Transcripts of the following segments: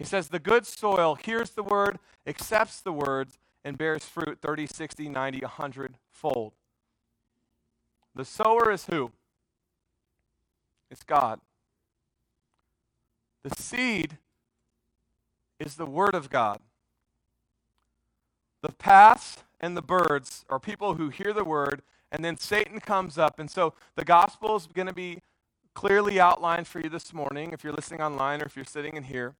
He says, The good soil hears the word, accepts the words, and bears fruit 30, 60, 90, 100 fold. The sower is who? It's God. The seed is the Word of God. The paths and the birds are people who hear the Word, and then Satan comes up. And so the gospel is going to be clearly outlined for you this morning if you're listening online or if you're sitting in here.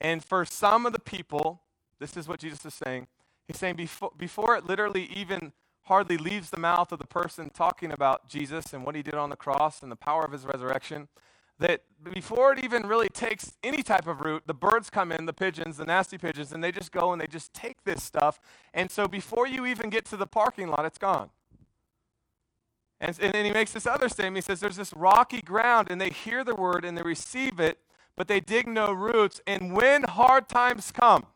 And for some of the people, this is what Jesus is saying. He's saying before, before it literally even hardly leaves the mouth of the person talking about Jesus and what he did on the cross and the power of his resurrection, that before it even really takes any type of root, the birds come in, the pigeons, the nasty pigeons, and they just go and they just take this stuff. And so before you even get to the parking lot, it's gone. And, and then he makes this other statement. He says, There's this rocky ground, and they hear the word and they receive it, but they dig no roots. And when hard times come,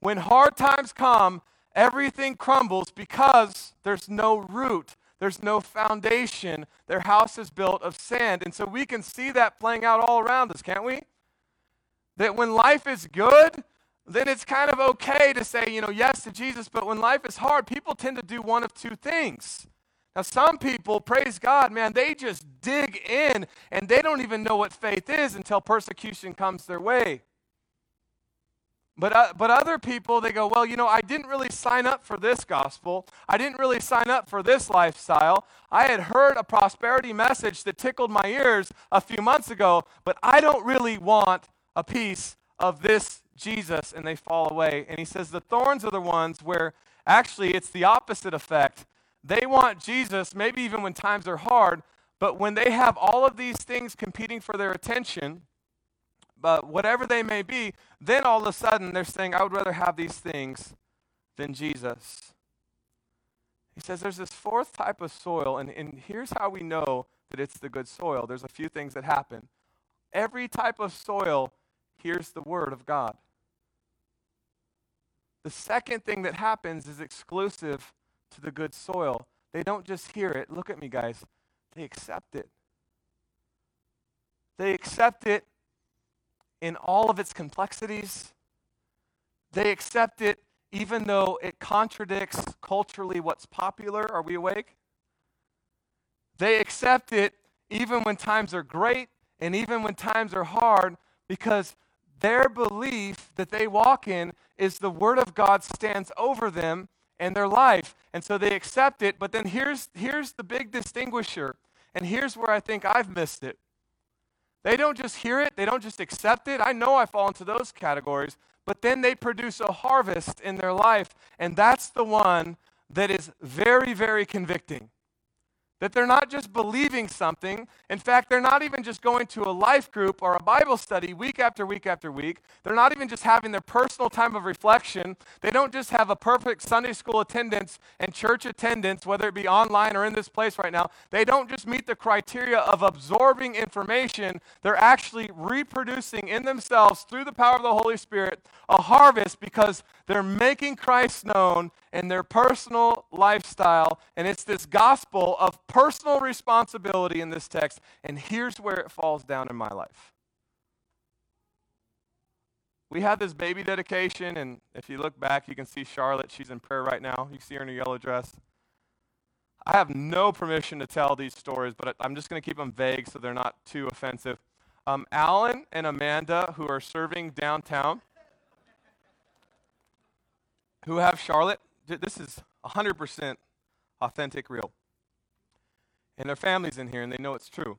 when hard times come, everything crumbles because there's no root, there's no foundation. Their house is built of sand. And so we can see that playing out all around us, can't we? That when life is good, then it's kind of okay to say, you know, yes to Jesus. But when life is hard, people tend to do one of two things. Now, some people, praise God, man, they just dig in and they don't even know what faith is until persecution comes their way. But, uh, but other people, they go, well, you know, I didn't really sign up for this gospel. I didn't really sign up for this lifestyle. I had heard a prosperity message that tickled my ears a few months ago, but I don't really want a piece of this Jesus. And they fall away. And he says the thorns are the ones where actually it's the opposite effect. They want Jesus, maybe even when times are hard, but when they have all of these things competing for their attention, but whatever they may be, then all of a sudden they're saying, I would rather have these things than Jesus. He says there's this fourth type of soil, and, and here's how we know that it's the good soil. There's a few things that happen. Every type of soil hears the word of God. The second thing that happens is exclusive to the good soil. They don't just hear it. Look at me, guys. They accept it. They accept it in all of its complexities. They accept it even though it contradicts culturally what's popular. Are we awake? They accept it even when times are great and even when times are hard because their belief that they walk in is the Word of God stands over them and their life. And so they accept it. But then here's, here's the big distinguisher. And here's where I think I've missed it. They don't just hear it, they don't just accept it. I know I fall into those categories, but then they produce a harvest in their life, and that's the one that is very, very convicting. That they're not just believing something. In fact, they're not even just going to a life group or a Bible study week after week after week. They're not even just having their personal time of reflection. They don't just have a perfect Sunday school attendance and church attendance, whether it be online or in this place right now. They don't just meet the criteria of absorbing information. They're actually reproducing in themselves, through the power of the Holy Spirit, a harvest because they're making Christ known in their personal lifestyle. And it's this gospel of personal responsibility in this text, and here's where it falls down in my life. We had this baby dedication, and if you look back, you can see Charlotte. She's in prayer right now. You see her in a yellow dress. I have no permission to tell these stories, but I'm just going to keep them vague so they're not too offensive. Um, Alan and Amanda, who are serving downtown, who have Charlotte, this is 100% authentic, real and their families in here, and they know it's true.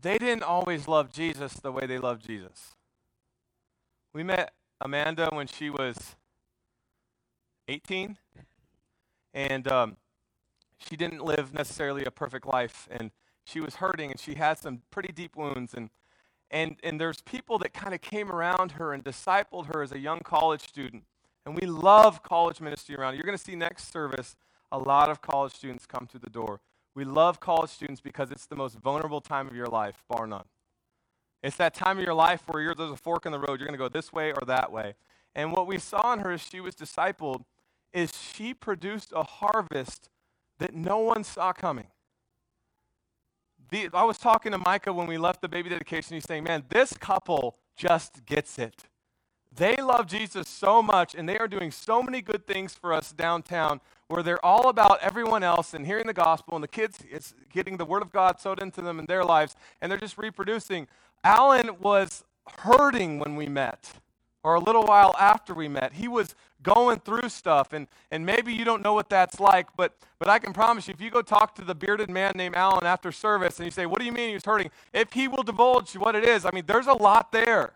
They didn't always love Jesus the way they love Jesus. We met Amanda when she was 18, and um, she didn't live necessarily a perfect life, and she was hurting, and she had some pretty deep wounds, and and and there's people that kind of came around her and discipled her as a young college student, and we love college ministry around. You're going to see next service a lot of college students come through the door. We love college students because it's the most vulnerable time of your life, bar none. It's that time of your life where there's a fork in the road. You're going to go this way or that way. And what we saw in her as she was discipled is she produced a harvest that no one saw coming. The, I was talking to Micah when we left the baby dedication. He's saying, Man, this couple just gets it. They love Jesus so much, and they are doing so many good things for us downtown where they're all about everyone else and hearing the gospel, and the kids is getting the word of God sowed into them in their lives, and they're just reproducing. Alan was hurting when we met, or a little while after we met. He was going through stuff, and, and maybe you don't know what that's like, but, but I can promise you, if you go talk to the bearded man named Alan after service and you say, What do you mean he was hurting? If he will divulge what it is, I mean, there's a lot there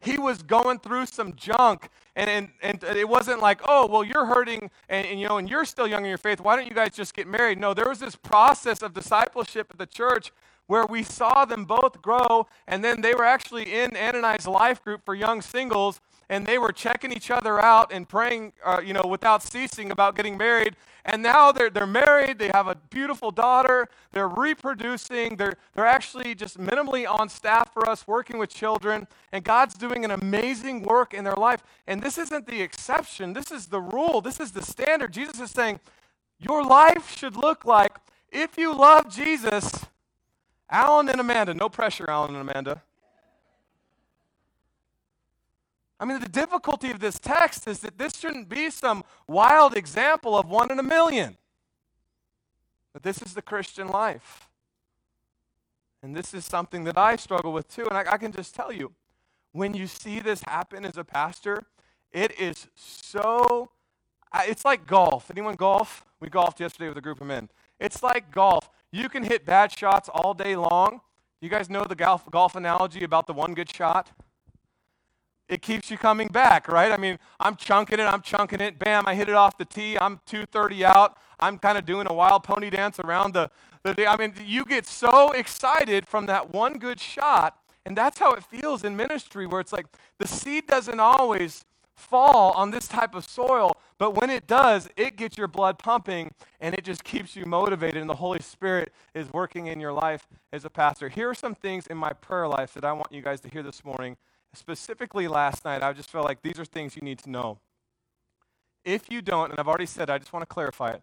he was going through some junk and, and, and it wasn't like oh well you're hurting and, and, you know and you're still young in your faith why don't you guys just get married no there was this process of discipleship at the church where we saw them both grow and then they were actually in anani's life group for young singles and they were checking each other out and praying, uh, you know, without ceasing about getting married. And now they're, they're married, they have a beautiful daughter, they're reproducing, they're, they're actually just minimally on staff for us, working with children, and God's doing an amazing work in their life. And this isn't the exception, this is the rule, this is the standard. Jesus is saying, Your life should look like if you love Jesus, Alan and Amanda, no pressure, Alan and Amanda. I mean, the difficulty of this text is that this shouldn't be some wild example of one in a million. But this is the Christian life. And this is something that I struggle with too. And I, I, can just tell you, when you see this happen as a pastor, it is so, it's like golf. Anyone golf? We golfed yesterday with a group of men. It's like golf. You can hit bad shots all day long. You guys know the golf, golf analogy about the one good shot? It keeps you coming back, right? I mean, I'm chunking it, I'm chunking it, bam, I hit it off the tee, I'm 230 out, I'm kind of doing a wild pony dance around the, the I mean, you get so excited from that one good shot, and that's how it feels in ministry, where it's like the seed doesn't always fall on this type of soil, but when it does, it gets your blood pumping and it just keeps you motivated, and the Holy Spirit is working in your life as a pastor. Here are some things in my prayer life that I want you guys to hear this morning specifically last night, I just felt like these are things you need to know. If you don't, and I've already said, I just want to clarify it.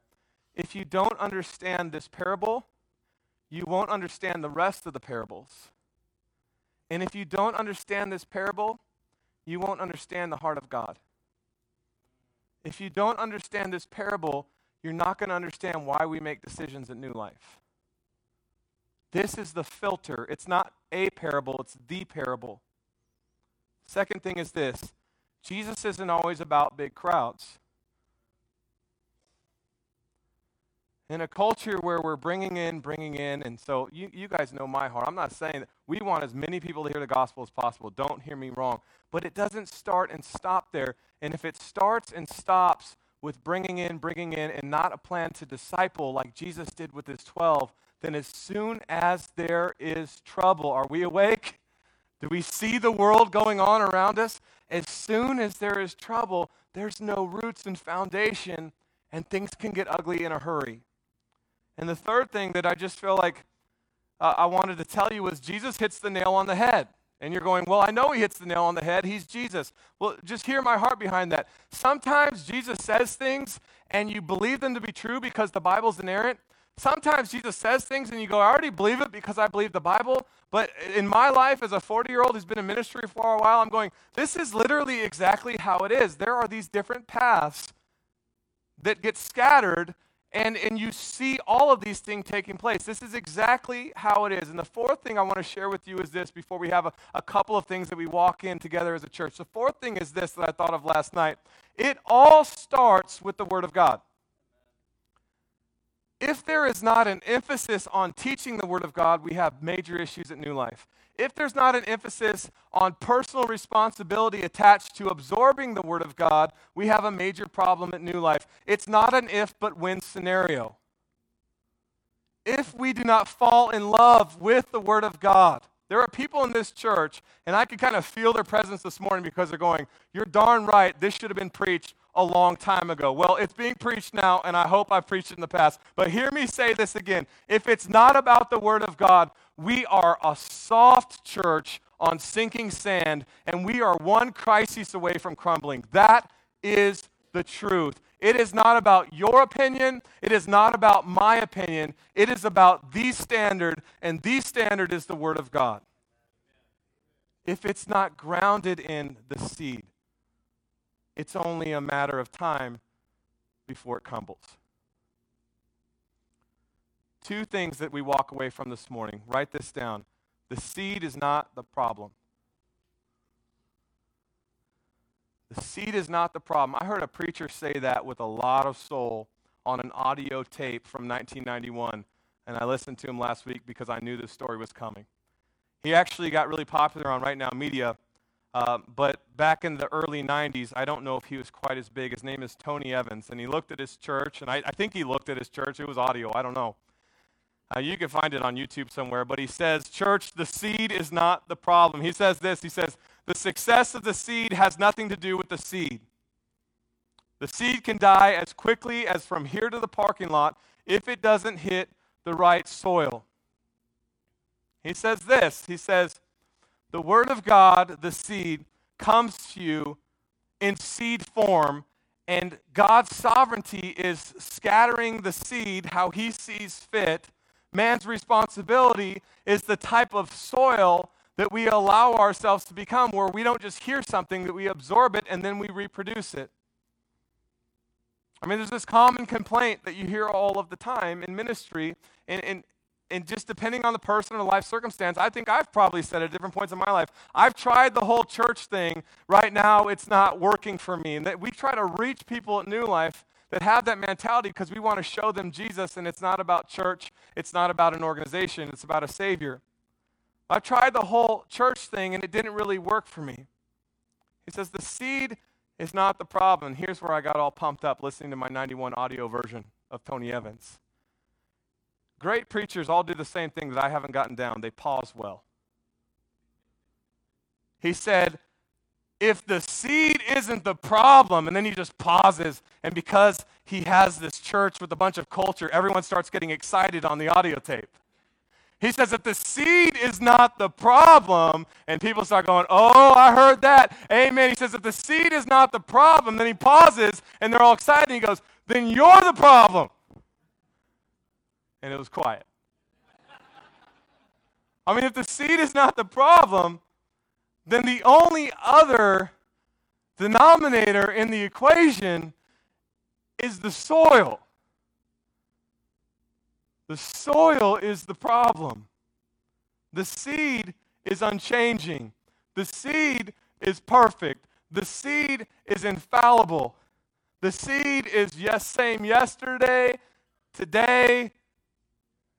If you don't understand this parable, you won't understand the rest of the parables. And if you don't understand this parable, you won't understand the heart of God. If you don't understand this parable, you're not going to understand why we make decisions at New Life. This is the filter. It's not a parable, it's the parable. Second thing is this Jesus isn't always about big crowds. In a culture where we're bringing in, bringing in, and so you, you guys know my heart. I'm not saying that we want as many people to hear the gospel as possible. Don't hear me wrong. But it doesn't start and stop there. And if it starts and stops with bringing in, bringing in, and not a plan to disciple like Jesus did with his 12, then as soon as there is trouble, are we awake? Do we see the world going on around us? As soon as there is trouble, there's no roots and foundation, and things can get ugly in a hurry. And the third thing that I just feel like uh, I wanted to tell you was Jesus hits the nail on the head. And you're going, Well, I know he hits the nail on the head. He's Jesus. Well, just hear my heart behind that. Sometimes Jesus says things and you believe them to be true because the Bible's inerrant. Sometimes Jesus says things and you go, I already believe it because I believe the Bible. But in my life, as a 40 year old who's been in ministry for a while, I'm going, this is literally exactly how it is. There are these different paths that get scattered, and, and you see all of these things taking place. This is exactly how it is. And the fourth thing I want to share with you is this before we have a, a couple of things that we walk in together as a church. The fourth thing is this that I thought of last night. It all starts with the Word of God if there is not an emphasis on teaching the Word of God, we have major issues at New Life. If there's not an emphasis on personal responsibility attached to absorbing the Word of God, we have a major problem at New Life. It's not an if but when scenario. If we do not fall in love with the Word of God, there are people in this church, and I can kind of feel their presence this morning because they're going, You're darn right, this should have been preached a long time ago. Well, it's being preached now, and I hope I've preached it in the past. But hear me say this again. If it's not about the Word of God, we are a soft church on sinking sand, and we are one crisis away from crumbling. That is the truth. It is not about your opinion. It is not about my opinion. It is about the standard, and the standard is the Word of God. if it's not grounded in the seed, it's only a matter of time before it crumbles. Two things that we walk away from this morning. Write this down. The seed is not the problem. The seed is not the problem. I heard a preacher say that with a lot of soul on an audio tape from 1991, and I listened to him last week because I knew this story was coming. He actually got really popular on RightNow Media, uh, but back in the early 90s, I don't know if he was quite as big. His name is Tony Evans, and he looked at his church, and I, I think he looked at his church. It was audio, I don't know. Uh, you can find it on YouTube somewhere, but he says, Church, the seed is not the problem. He says this He says, The success of the seed has nothing to do with the seed. The seed can die as quickly as from here to the parking lot if it doesn't hit the right soil. He says this He says, The Word of God, the seed, comes to you in seed form, and God's sovereignty is scattering the seed how He sees fit Man's responsibility is the type of soil that we allow ourselves to become, where we don't just hear something, that we absorb it and then we reproduce it. I mean, there's this common complaint that you hear all of the time in ministry, and, and, and just depending on the person or life circumstance, I think I've probably said at different points in my life, I've tried the whole church thing. Right now, it's not working for me. And that we try to reach people at New Life that have that mentality because we want to show them Jesus, and it's not about church, it's not about an organization, it's about a Savior. I tried the whole church thing, and it didn't really work for me. He says, The seed is not the problem. Here's where I got all pumped up listening to my 91 audio version of Tony Evans. Great preachers all do the same thing that I haven't gotten down. They pause well. He said, if the seed isn't the problem, and then he just pauses, and because he has this church with a bunch of culture, everyone starts getting excited on the audio tape. He says, if the seed is not the problem, and people start going, oh, I heard that. Amen. He says, if the seed is not the problem, then he pauses, and they're all excited, and he goes, then you're the problem. And it was quiet. I mean, if the seed is not the problem, then the only other denominator in the equation is the soil. The soil is the problem. The seed is unchanging. The seed is perfect. The seed is infallible. The seed is yes, same yesterday, today,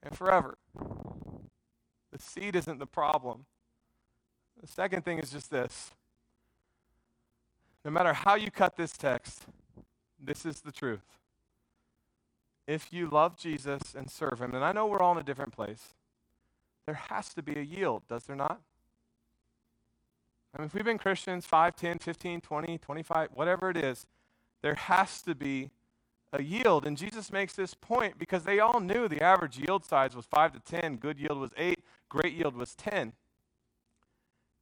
and forever. The seed isn't the problem. The second thing is just this no matter how you cut this text, this is the truth. If you love Jesus and serve him, and I know we're all in a different place, there has to be a yield, does there not? I mean, if we've been Christians 5, 10, 15, 20, 25, whatever it is, there has to be a yield. And Jesus makes this point because they all knew the average yield size was 5 to 10, good yield was 8, great yield was 10.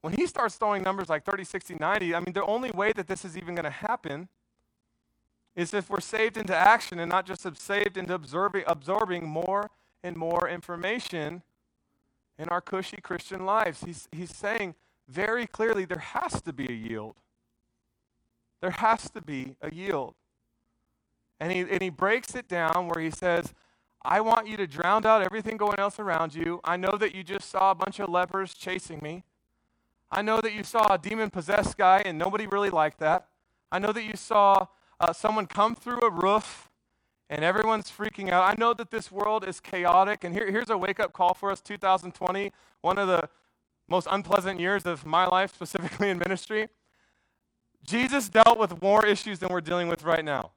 When he starts throwing numbers like 30, 60, 90, I mean, the only way that this is even going to happen is if we're saved into action and not just saved into absorbing, absorbing more and more information in our cushy Christian lives. He's, he's saying very clearly there has to be a yield. There has to be a yield. And he, and he breaks it down where he says, I want you to drown out everything going else around you. I know that you just saw a bunch of lepers chasing me. I know that you saw a demon possessed guy and nobody really liked that. I know that you saw uh, someone come through a roof and everyone's freaking out. I know that this world is chaotic. And here, here's a wake up call for us 2020, one of the most unpleasant years of my life, specifically in ministry. Jesus dealt with more issues than we're dealing with right now.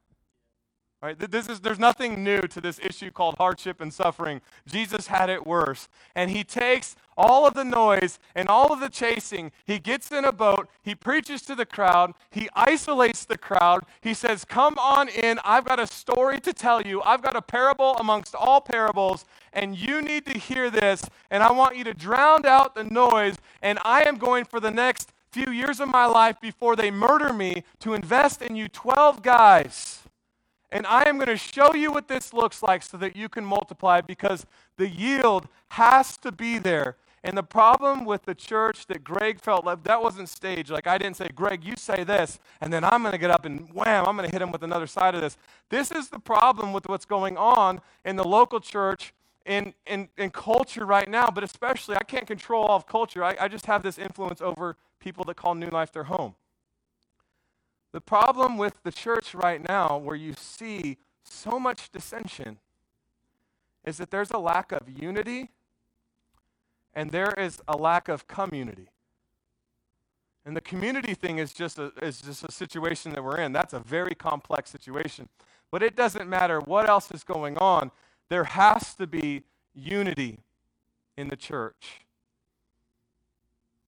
Right? This is, there's nothing new to this issue called hardship and suffering. Jesus had it worse. And he takes all of the noise and all of the chasing. He gets in a boat. He preaches to the crowd. He isolates the crowd. He says, Come on in. I've got a story to tell you. I've got a parable amongst all parables, and you need to hear this. And I want you to drown out the noise. And I am going for the next few years of my life before they murder me to invest in you 12 guys and I am going to show you what this looks like so that you can multiply because the yield has to be there. And the problem with the church that Greg felt like that wasn't staged. Like I didn't say, Greg, you say this, and then I'm going to get up and wham, I'm going to hit him with another side of this. This is the problem with what's going on in the local church in, in, in culture right now, but especially, I can't control all of culture. I, I just have this influence over people that call New Life their home. The problem with the church right now, where you see so much dissension, is that there's a lack of unity and there is a lack of community. And the community thing is just a, is just a situation that we're in. That's a very complex situation. But it doesn't matter what else is going on, there has to be unity in the church.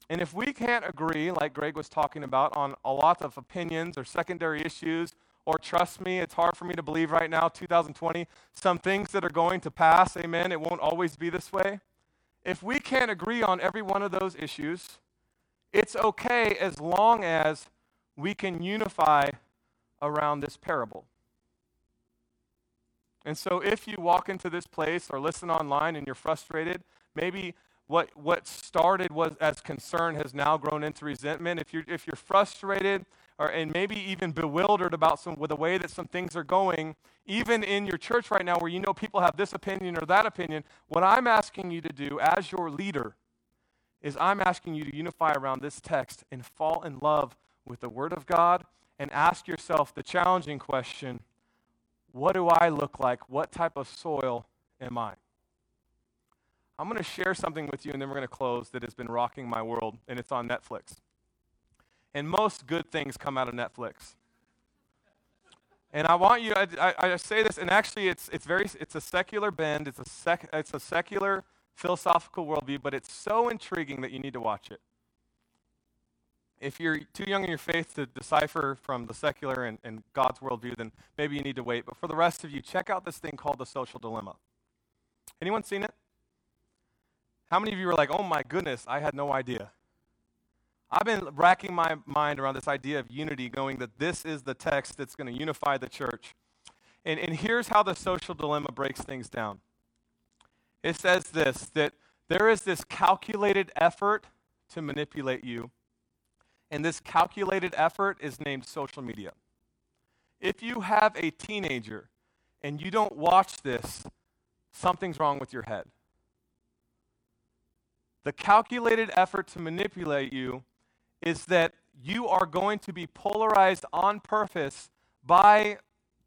And if we can't agree, like Greg was talking about, on a lot of opinions or secondary issues, or trust me, it's hard for me to believe right now, 2020, some things that are going to pass, amen, it won't always be this way. If we can't agree on every one of those issues, it's okay as long as we can unify around this parable. And so if you walk into this place or listen online and you're frustrated, maybe what, what started was as concern has now grown into resentment. If you're, if you're frustrated or, and maybe even bewildered about some, with the way that some things are going, even in your church right now where you know people have this opinion or that opinion, what I'm asking you to do as your leader is I'm asking you to unify around this text and fall in love with the Word of God and ask yourself the challenging question what do I look like? What type of soil am I? I'm going to share something with you and then we're going to close that has been rocking my world, and it's on Netflix. And most good things come out of Netflix. And I want you, I, I, I, say this, and actually it's, it's, very, it's a secular bend, it's a, sec, it's a secular philosophical worldview, but it's so intriguing that you need to watch it if you're too young in your faith to decipher from the secular and, and, God's worldview, then maybe you need to wait. But for the rest of you, check out this thing called the social dilemma. Anyone seen it? How many of you are like, oh my goodness, I had no idea? I've been racking my mind around this idea of unity, going that this is the text that's going to unify the church. And, and here's how the social dilemma breaks things down it says this that there is this calculated effort to manipulate you and this calculated effort is named social media. If you have a teenager and you don't watch this, something's wrong with your head. The calculated effort to manipulate you is that you are going to be polarized on purpose by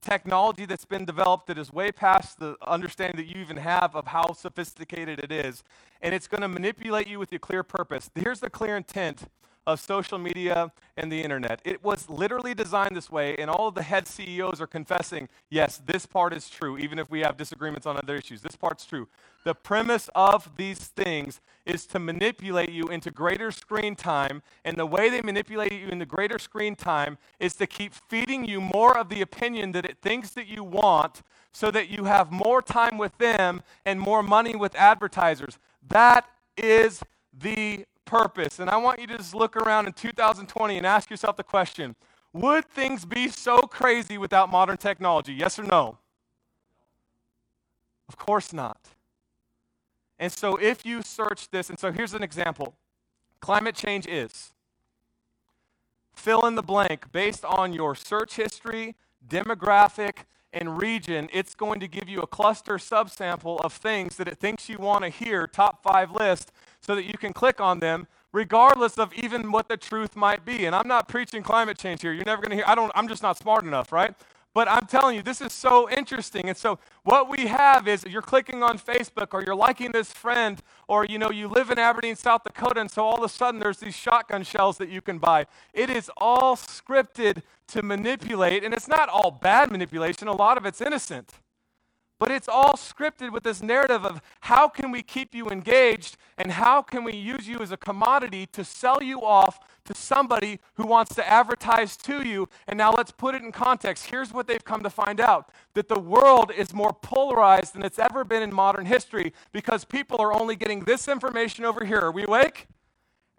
technology that's been developed that is way past the understanding that you even have of how sophisticated it is. And it's going to manipulate you with a clear purpose. Here's the clear intent of social media and the internet. It was literally designed this way, and all of the head CEOs are confessing, yes, this part is true, even if we have disagreements on other issues. This part's true. The premise of these things is to manipulate you into greater screen time, and the way they manipulate you into greater screen time is to keep feeding you more of the opinion that it thinks that you want so that you have more time with them and more money with advertisers. That is the purpose. And I want you to just look around in 2020 and ask yourself the question Would things be so crazy without modern technology? Yes or no? Of course not. And so if you search this, and so here's an example climate change is fill in the blank based on your search history, demographic, and region, it's going to give you a cluster subsample of things that it thinks you want to hear, top five list, so that you can click on them regardless of even what the truth might be. And I'm not preaching climate change here. You're never going to hear I don't I'm just not smart enough, right? But I'm telling you, this is so interesting. And so what we have is you're clicking on Facebook or you're liking this friend or you know you live in Aberdeen, South Dakota and so all of a sudden there's these shotgun shells that you can buy. It is all scripted to manipulate and it's not all bad manipulation. A lot of it's innocent. But it's all scripted with this narrative of how can we keep you engaged and how can we use you as a commodity to sell you off to somebody who wants to advertise to you. And now let's put it in context. Here's what they've come to find out that the world is more polarized than it's ever been in modern history because people are only getting this information over here. Are we awake?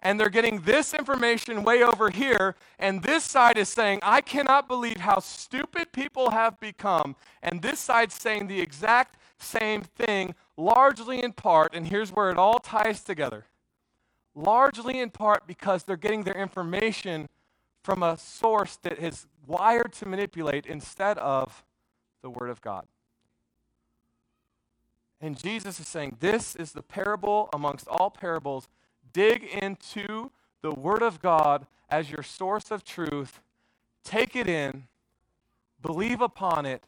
And they're getting this information way over here, and this side is saying, I cannot believe how stupid people have become. And this side's saying the exact same thing, largely in part, and here's where it all ties together. largely in part because they're getting their information from a source that is wired to manipulate instead of the Word of God. And Jesus is saying, This is the parable amongst all parables. Dig into the Word of God as your source of truth, take it in, believe upon it,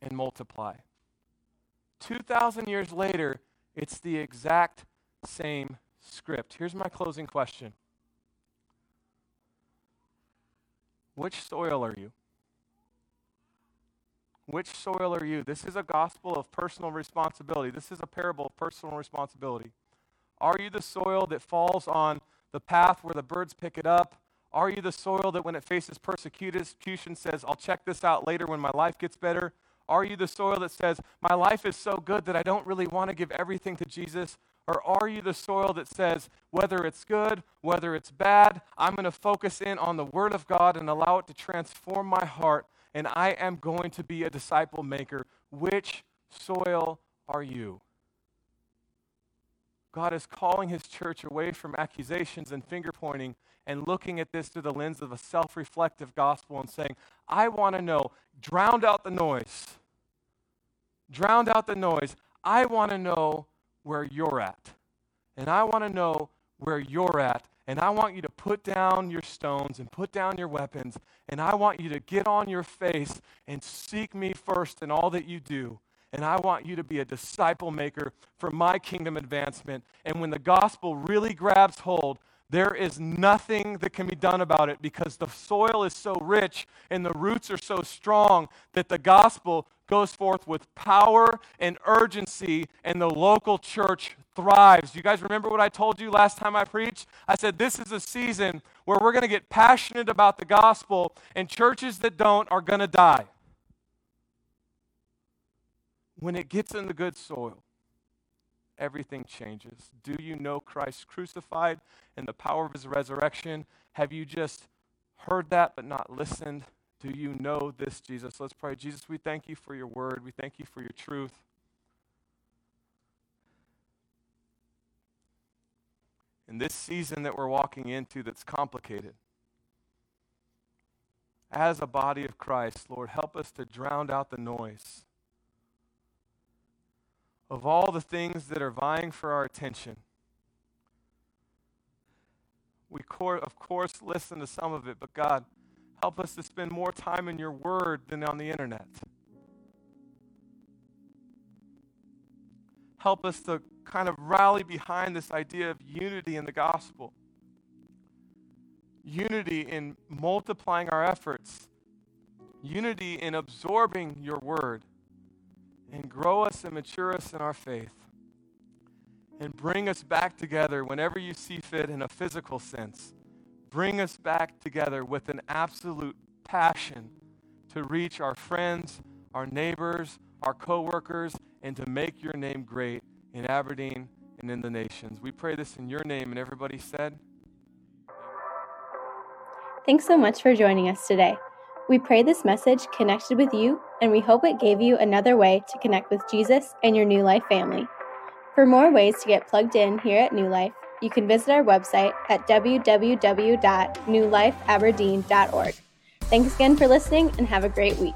and multiply. 2,000 years later, it's the exact same script. Here's my closing question Which soil are you? Which soil are you? This is a gospel of personal responsibility. This is a parable of personal responsibility. Are you the soil that falls on the path where the birds pick it up? Are you the soil that when it faces persecution says, I'll check this out later when my life gets better? Are you the soil that says, My life is so good that I don't really want to give everything to Jesus? Or are you the soil that says, whether it's good, whether it's bad, I'm going to focus in on the Word of God and allow it to transform my heart, and I am going to be a disciple maker? Which soil are you? God is calling his church away from accusations and finger pointing and looking at this through the lens of a self reflective gospel and saying, I want to know, drowned out the noise. Drowned out the noise. I want to know where you're at. And I want to know where you're at. And I want you to put down your stones and put down your weapons. And I want you to get on your face and seek me first in all that you do. And I want you to be a disciple maker for my kingdom advancement. And when the gospel really grabs hold, there is nothing that can be done about it because the soil is so rich and the roots are so strong that the gospel goes forth with power and urgency, and the local church thrives. You guys remember what I told you last time I preached? I said this is a season where we're going to get passionate about the gospel, and churches that don't are going to die when it gets in the good soil, everything changes. Do you know Christ crucified and the power of his resurrection? Have you just heard that but not listened? Do you know this, Jesus? Let's pray. Jesus, we thank you for your word. We thank you for your truth. In this season that we're walking into that's complicated, as a body of Christ, Lord, help us to drown out the noise of all the things that are vying for our attention. We, cor- of course, listen to some of it, but God, help us to spend more time in your word than on the internet. Help us to kind of rally behind this idea of unity in the gospel, unity in multiplying our efforts, unity in absorbing your word and grow us and mature us in our faith and bring us back together whenever you see fit in a physical sense. Bring us back together with an absolute passion to reach our friends, our neighbors, our coworkers, and to make your name great in Aberdeen and in the nations. We pray this in your name, and everybody said, Thanks so much for joining us today. We pray this message connected with you, and we hope it gave you another way to connect with Jesus and your New Life family. For more ways to get plugged in here at New Life, you can visit our website at www.newlifeaberdeen.org. Thanks again for listening and have a great week.